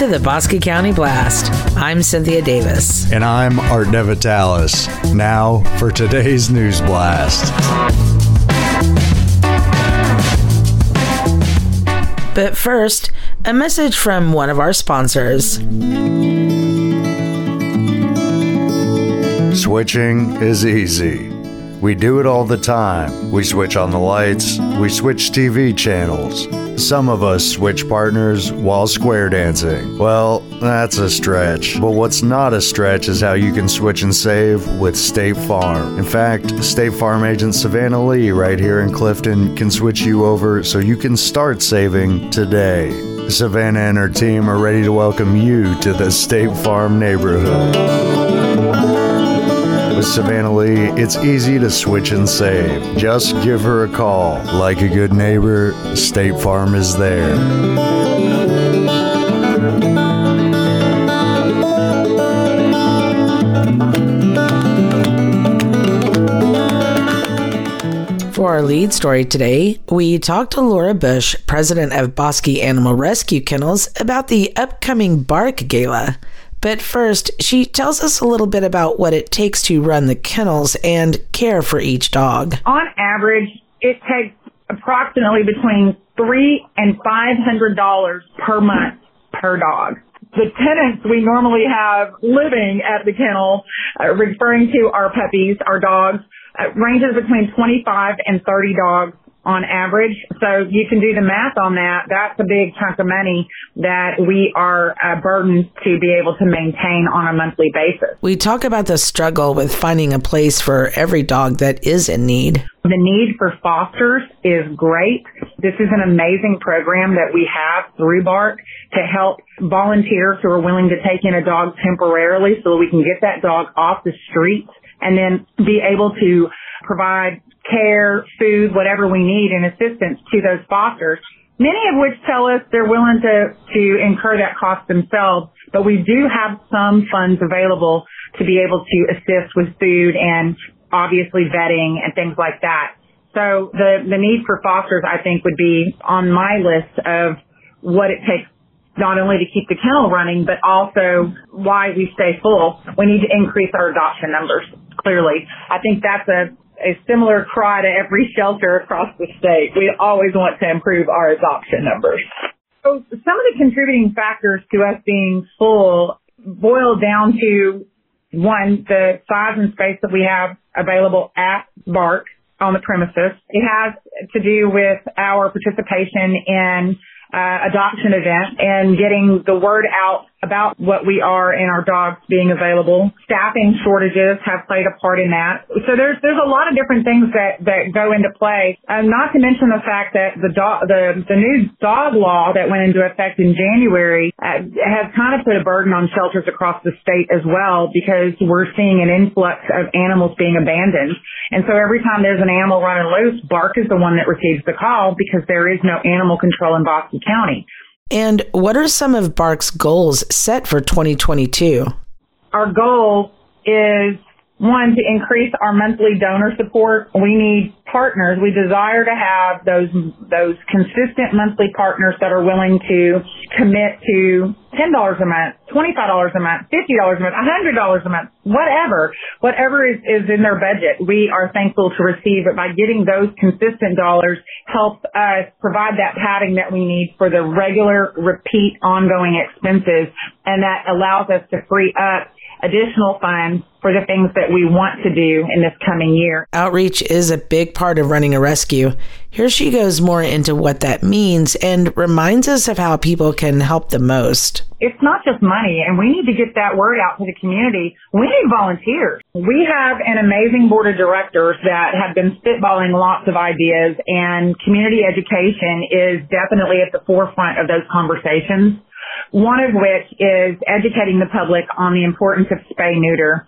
to the Bosque County Blast. I'm Cynthia Davis. And I'm Art Nevitalis. Now for today's News Blast. But first, a message from one of our sponsors. Switching is easy. We do it all the time. We switch on the lights, we switch TV channels. Some of us switch partners while square dancing. Well, that's a stretch. But what's not a stretch is how you can switch and save with State Farm. In fact, State Farm agent Savannah Lee, right here in Clifton, can switch you over so you can start saving today. Savannah and her team are ready to welcome you to the State Farm neighborhood. With Savannah Lee, it's easy to switch and save. Just give her a call. Like a good neighbor, State Farm is there. For our lead story today, we talked to Laura Bush, president of Bosque Animal Rescue Kennels, about the upcoming Bark Gala. But first, she tells us a little bit about what it takes to run the kennels and care for each dog. On average, it takes approximately between three and five hundred dollars per month per dog. The tenants we normally have living at the kennel, uh, referring to our puppies, our dogs, uh, ranges between 25 and 30 dogs on average. So you can do the math on that. That's a big chunk of money that we are uh, burdened to be able to maintain on a monthly basis. We talk about the struggle with finding a place for every dog that is in need. The need for fosters is great. This is an amazing program that we have through BARK to help volunteers who are willing to take in a dog temporarily so that we can get that dog off the streets and then be able to provide care, food, whatever we need and assistance to those fosters. Many of which tell us they're willing to, to incur that cost themselves, but we do have some funds available to be able to assist with food and obviously vetting and things like that. So the, the need for fosters, I think, would be on my list of what it takes not only to keep the kennel running, but also why we stay full. We need to increase our adoption numbers, clearly. I think that's a a similar cry to every shelter across the state. We always want to improve our adoption numbers. So some of the contributing factors to us being full boil down to one, the size and space that we have available at BARK on the premises. It has to do with our participation in uh, adoption event and getting the word out about what we are and our dogs being available. Staffing shortages have played a part in that. So there's there's a lot of different things that that go into play. Um, not to mention the fact that the dog the the new dog law that went into effect in January uh, has kind of put a burden on shelters across the state as well because we're seeing an influx of animals being abandoned. And so every time there's an animal running loose, Bark is the one that receives the call because there is no animal control in Bosque County. And what are some of Bark's goals set for 2022? Our goal is one to increase our monthly donor support. We need partners. We desire to have those those consistent monthly partners that are willing to commit to ten dollars a month, twenty five dollars a month, fifty dollars a month, a hundred dollars a month, whatever, whatever is, is in their budget. We are thankful to receive it by getting those consistent dollars helps us provide that padding that we need for the regular, repeat, ongoing expenses, and that allows us to free up additional funds for the things that we want to do in this coming year. Outreach is a big part of running a rescue. Here she goes more into what that means and reminds us of how people can help the most. It's not just money, and we need to get that word out to the community. We need volunteers. We have an amazing board of directors that have been spitballing lots of ideas, and community education is definitely at the forefront of those conversations one of which is educating the public on the importance of spay neuter.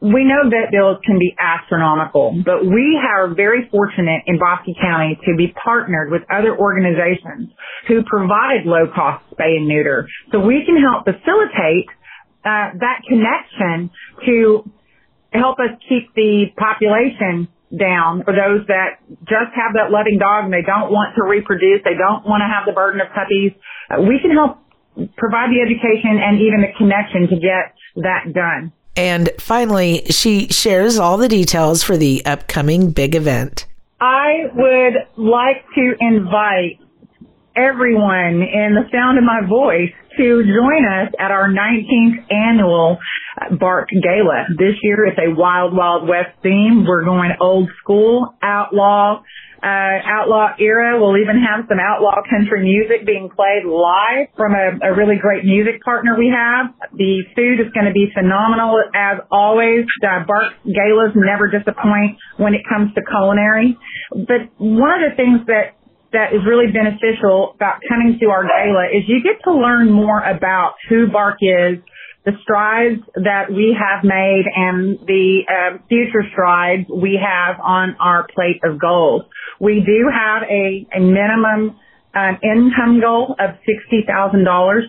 We know vet bills can be astronomical, but we are very fortunate in Bosque County to be partnered with other organizations who provide low cost spay and neuter. So we can help facilitate uh, that connection to help us keep the population down for those that just have that loving dog and they don't want to reproduce, they don't want to have the burden of puppies. Uh, we can help provide the education and even the connection to get that done. And finally, she shares all the details for the upcoming big event. I would like to invite everyone in the sound of my voice to join us at our 19th annual Bark Gala. This year it's a Wild Wild West theme. We're going old school, outlaw, uh, outlaw era. We'll even have some outlaw country music being played live from a, a really great music partner we have. The food is going to be phenomenal as always. Uh, Bark galas never disappoint when it comes to culinary. But one of the things that that is really beneficial about coming to our gala is you get to learn more about who Bark is, the strides that we have made and the uh, future strides we have on our plate of goals. We do have a, a minimum um, income goal of $60,000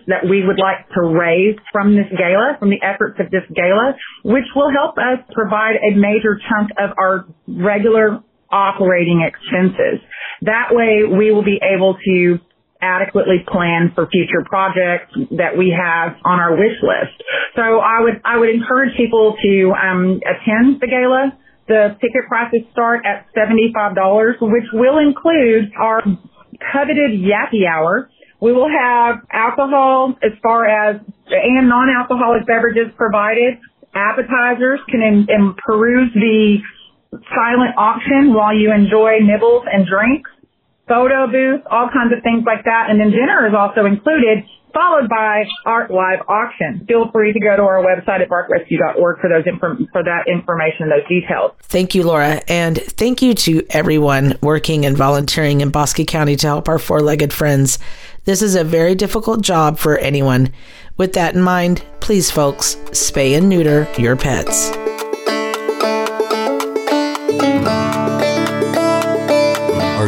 that we would like to raise from this gala, from the efforts of this gala, which will help us provide a major chunk of our regular operating expenses. That way we will be able to adequately plan for future projects that we have on our wish list. So I would I would encourage people to um, attend the gala. The ticket prices start at seventy five dollars, which will include our coveted yappy hour. We will have alcohol as far as and non-alcoholic beverages provided. Appetizers can in, in peruse the silent auction while you enjoy nibbles and drinks photo booth, all kinds of things like that. And then dinner is also included, followed by art live auction. Feel free to go to our website at barkrescue.org for those inform- for that information, and those details. Thank you, Laura, and thank you to everyone working and volunteering in Bosque County to help our four-legged friends. This is a very difficult job for anyone. With that in mind, please, folks, spay and neuter your pets.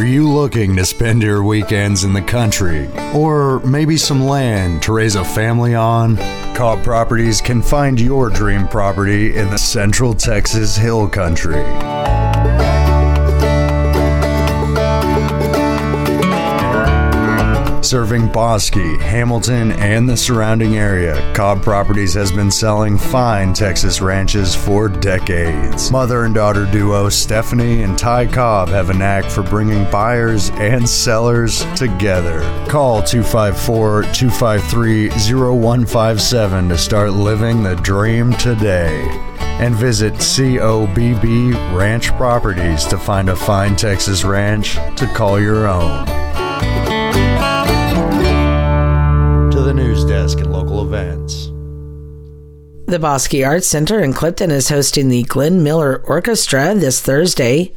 Are you looking to spend your weekends in the country or maybe some land to raise a family on? Cobb Properties can find your dream property in the Central Texas Hill Country. Serving Bosque, Hamilton, and the surrounding area, Cobb Properties has been selling fine Texas ranches for decades. Mother and daughter duo Stephanie and Ty Cobb have a knack for bringing buyers and sellers together. Call 254 253 0157 to start living the dream today and visit COBB Ranch Properties to find a fine Texas ranch to call your own. The Bosque Arts Center in Clifton is hosting the Glenn Miller Orchestra this Thursday.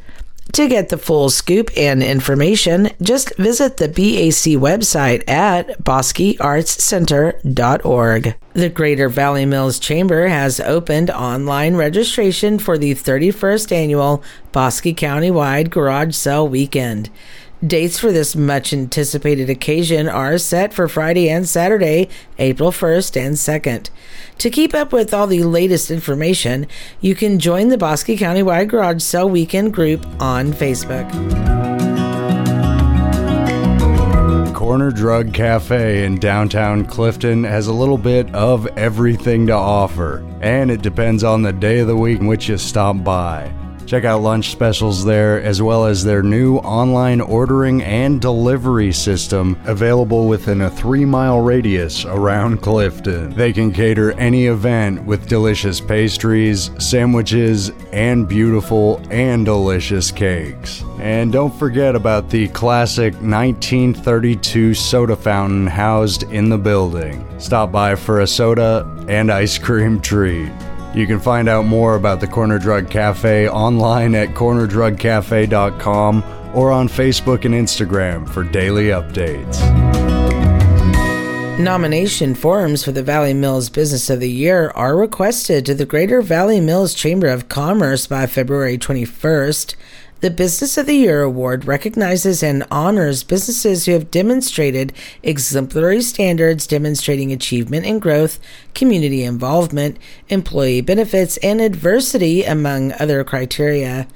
To get the full scoop and information, just visit the BAC website at bosqueartscenter.org. The Greater Valley Mills Chamber has opened online registration for the 31st annual Bosque Countywide Garage Sale Weekend. Dates for this much anticipated occasion are set for Friday and Saturday, April 1st and 2nd. To keep up with all the latest information, you can join the Bosque Countywide Garage Sale Weekend group on Facebook. Corner Drug Cafe in downtown Clifton has a little bit of everything to offer, and it depends on the day of the week in which you stop by. Check out lunch specials there, as well as their new online ordering and delivery system available within a three mile radius around Clifton. They can cater any event with delicious pastries, sandwiches, and beautiful and delicious cakes. And don't forget about the classic 1932 soda fountain housed in the building. Stop by for a soda and ice cream treat. You can find out more about the Corner Drug Cafe online at cornerdrugcafe.com or on Facebook and Instagram for daily updates. Nomination forms for the Valley Mills Business of the Year are requested to the Greater Valley Mills Chamber of Commerce by February 21st. The Business of the Year award recognizes and honors businesses who have demonstrated exemplary standards demonstrating achievement and growth, community involvement, employee benefits, and adversity, among other criteria.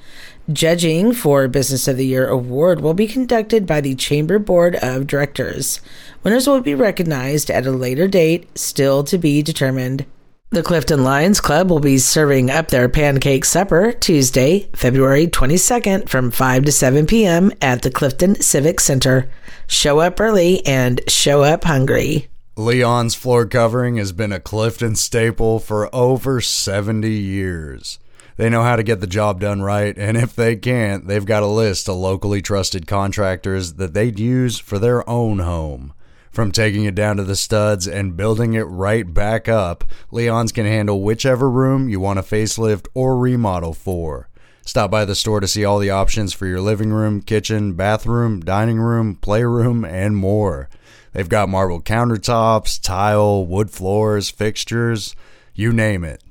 Judging for Business of the Year award will be conducted by the Chamber Board of Directors. Winners will be recognized at a later date, still to be determined. The Clifton Lions Club will be serving up their pancake supper Tuesday, February 22nd from 5 to 7 p.m. at the Clifton Civic Center. Show up early and show up hungry. Leon's floor covering has been a Clifton staple for over 70 years. They know how to get the job done right, and if they can't, they've got a list of locally trusted contractors that they'd use for their own home. From taking it down to the studs and building it right back up, Leon's can handle whichever room you want a facelift or remodel for. Stop by the store to see all the options for your living room, kitchen, bathroom, dining room, playroom, and more. They've got marble countertops, tile, wood floors, fixtures, you name it.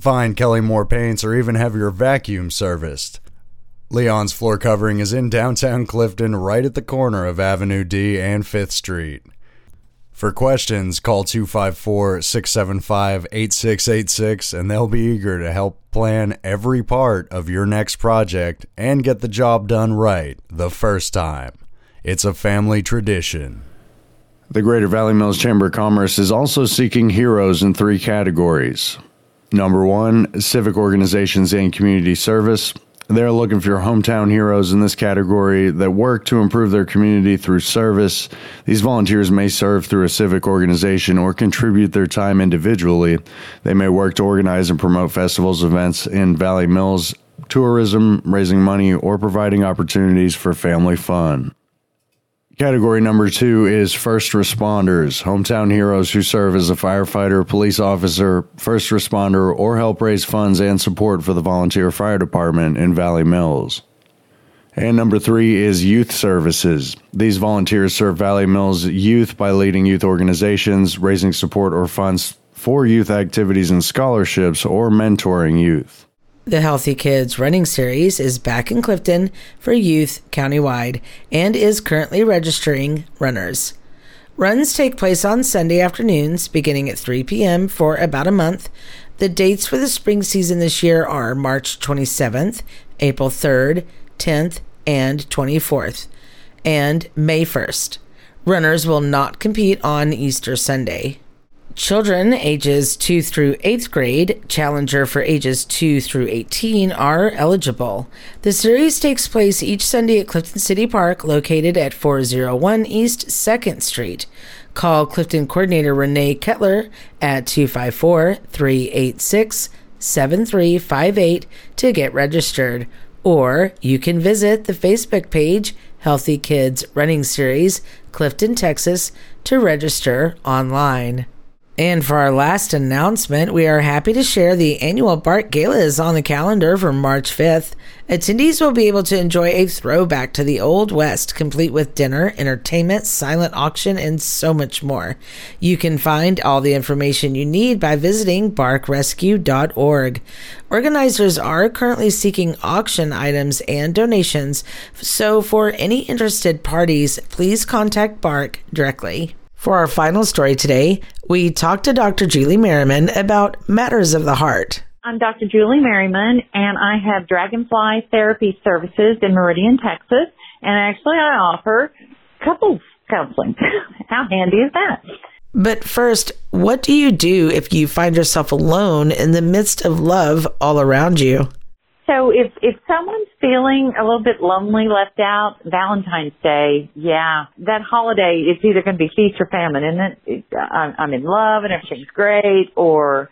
Find Kelly Moore paints or even have your vacuum serviced. Leon's floor covering is in downtown Clifton, right at the corner of Avenue D and 5th Street. For questions, call 254 675 8686 and they'll be eager to help plan every part of your next project and get the job done right the first time. It's a family tradition. The Greater Valley Mills Chamber of Commerce is also seeking heroes in three categories. Number one, civic organizations and community service. They're looking for hometown heroes in this category that work to improve their community through service. These volunteers may serve through a civic organization or contribute their time individually. They may work to organize and promote festivals, events in Valley Mills, tourism, raising money, or providing opportunities for family fun. Category number two is first responders, hometown heroes who serve as a firefighter, police officer, first responder, or help raise funds and support for the volunteer fire department in Valley Mills. And number three is youth services. These volunteers serve Valley Mills youth by leading youth organizations, raising support or funds for youth activities and scholarships, or mentoring youth. The Healthy Kids Running Series is back in Clifton for youth countywide and is currently registering runners. Runs take place on Sunday afternoons beginning at 3 p.m. for about a month. The dates for the spring season this year are March 27th, April 3rd, 10th, and 24th, and May 1st. Runners will not compete on Easter Sunday. Children ages 2 through 8th grade, Challenger for ages 2 through 18, are eligible. The series takes place each Sunday at Clifton City Park, located at 401 East 2nd Street. Call Clifton Coordinator Renee Kettler at 254 386 7358 to get registered. Or you can visit the Facebook page Healthy Kids Running Series, Clifton, Texas, to register online. And for our last announcement, we are happy to share the annual BARK Gala is on the calendar for March 5th. Attendees will be able to enjoy a throwback to the Old West, complete with dinner, entertainment, silent auction, and so much more. You can find all the information you need by visiting barkrescue.org. Organizers are currently seeking auction items and donations, so for any interested parties, please contact Bark directly. For our final story today, we talked to Dr. Julie Merriman about matters of the heart. I'm Dr. Julie Merriman, and I have Dragonfly Therapy Services in Meridian, Texas. And actually, I offer couples counseling. How handy is that? But first, what do you do if you find yourself alone in the midst of love all around you? So if if someone's feeling a little bit lonely, left out, Valentine's Day, yeah, that holiday it's either going to be feast or famine, isn't it? it I'm, I'm in love and everything's great, or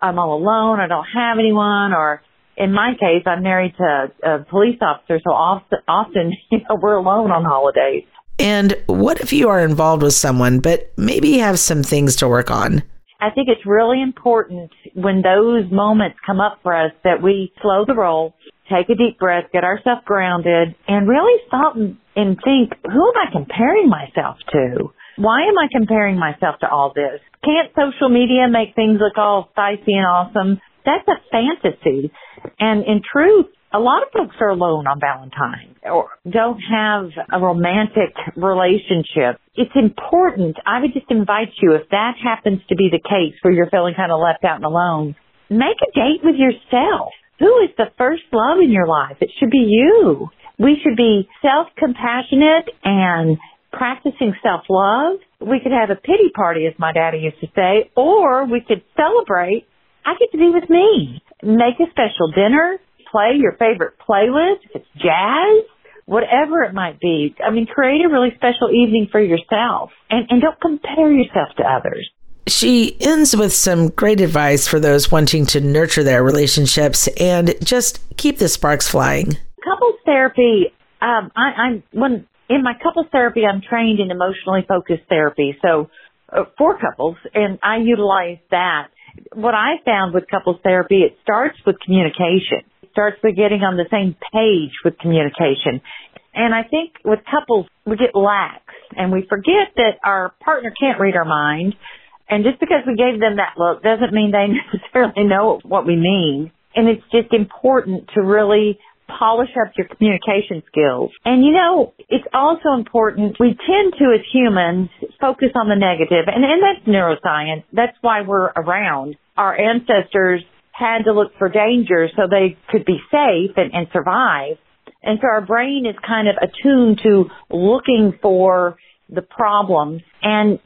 I'm all alone, I don't have anyone, or in my case, I'm married to a police officer, so often, often you know we're alone on holidays. And what if you are involved with someone, but maybe have some things to work on? I think it's really important when those moments come up for us that we slow the roll, take a deep breath, get ourselves grounded, and really stop and, think, who am I comparing myself to? Why am I comparing myself to all this? Can't social media make things look all spicy and awesome? That's a fantasy. And in truth, a lot of folks are alone on Valentine's or don't have a romantic relationship. It's important. I would just invite you, if that happens to be the case where you're feeling kind of left out and alone, make a date with yourself. Who is the first love in your life? It should be you. We should be self-compassionate and practicing self-love. We could have a pity party, as my daddy used to say, or we could celebrate. I get to be with me. Make a special dinner, play your favorite playlist, if it's jazz, whatever it might be. I mean, create a really special evening for yourself and, and don't compare yourself to others. She ends with some great advice for those wanting to nurture their relationships and just keep the sparks flying. Couples therapy, um, I, I'm when in my couples therapy, I'm trained in emotionally focused therapy, so uh, for couples, and I utilize that. What I found with couples therapy, it starts with communication. It starts with getting on the same page with communication. And I think with couples, we get lax and we forget that our partner can't read our mind and just because we gave them that look doesn't mean they necessarily know what we mean. And it's just important to really polish up your communication skills. And you know, it's also important, we tend to as humans focus on the negative and, and that's neuroscience. That's why we're around. Our ancestors had to look for danger so they could be safe and, and survive. And so our brain is kind of attuned to looking for the problems and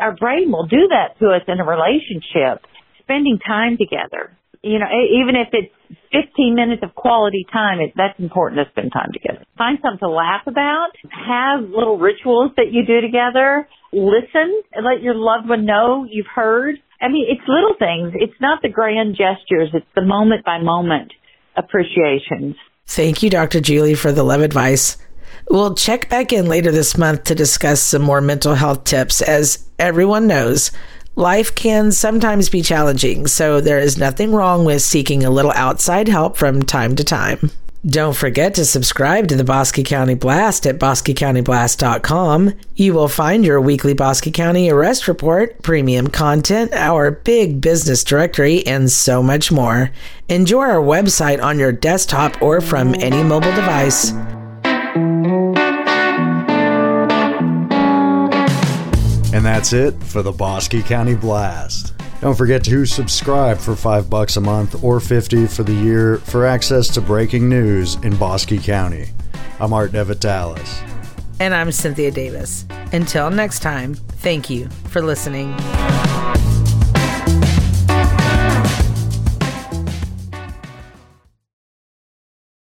our brain will do that to us in a relationship, spending time together. You know, even if it's 15 minutes of quality time, it, that's important to spend time together. Find something to laugh about. Have little rituals that you do together. Listen and let your loved one know you've heard. I mean, it's little things. It's not the grand gestures. It's the moment by moment appreciations. Thank you, Dr. Julie, for the love advice. We'll check back in later this month to discuss some more mental health tips. As everyone knows, life can sometimes be challenging, so there is nothing wrong with seeking a little outside help from time to time. Don't forget to subscribe to the Bosque County Blast at bosquecountyblast.com. You will find your weekly Bosque County arrest report, premium content, our big business directory, and so much more. Enjoy our website on your desktop or from any mobile device. And that's it for the Bosque County Blast. Don't forget to subscribe for 5 bucks a month or 50 for the year for access to breaking news in Bosque County. I'm Art Devitalis. And I'm Cynthia Davis. Until next time, thank you for listening.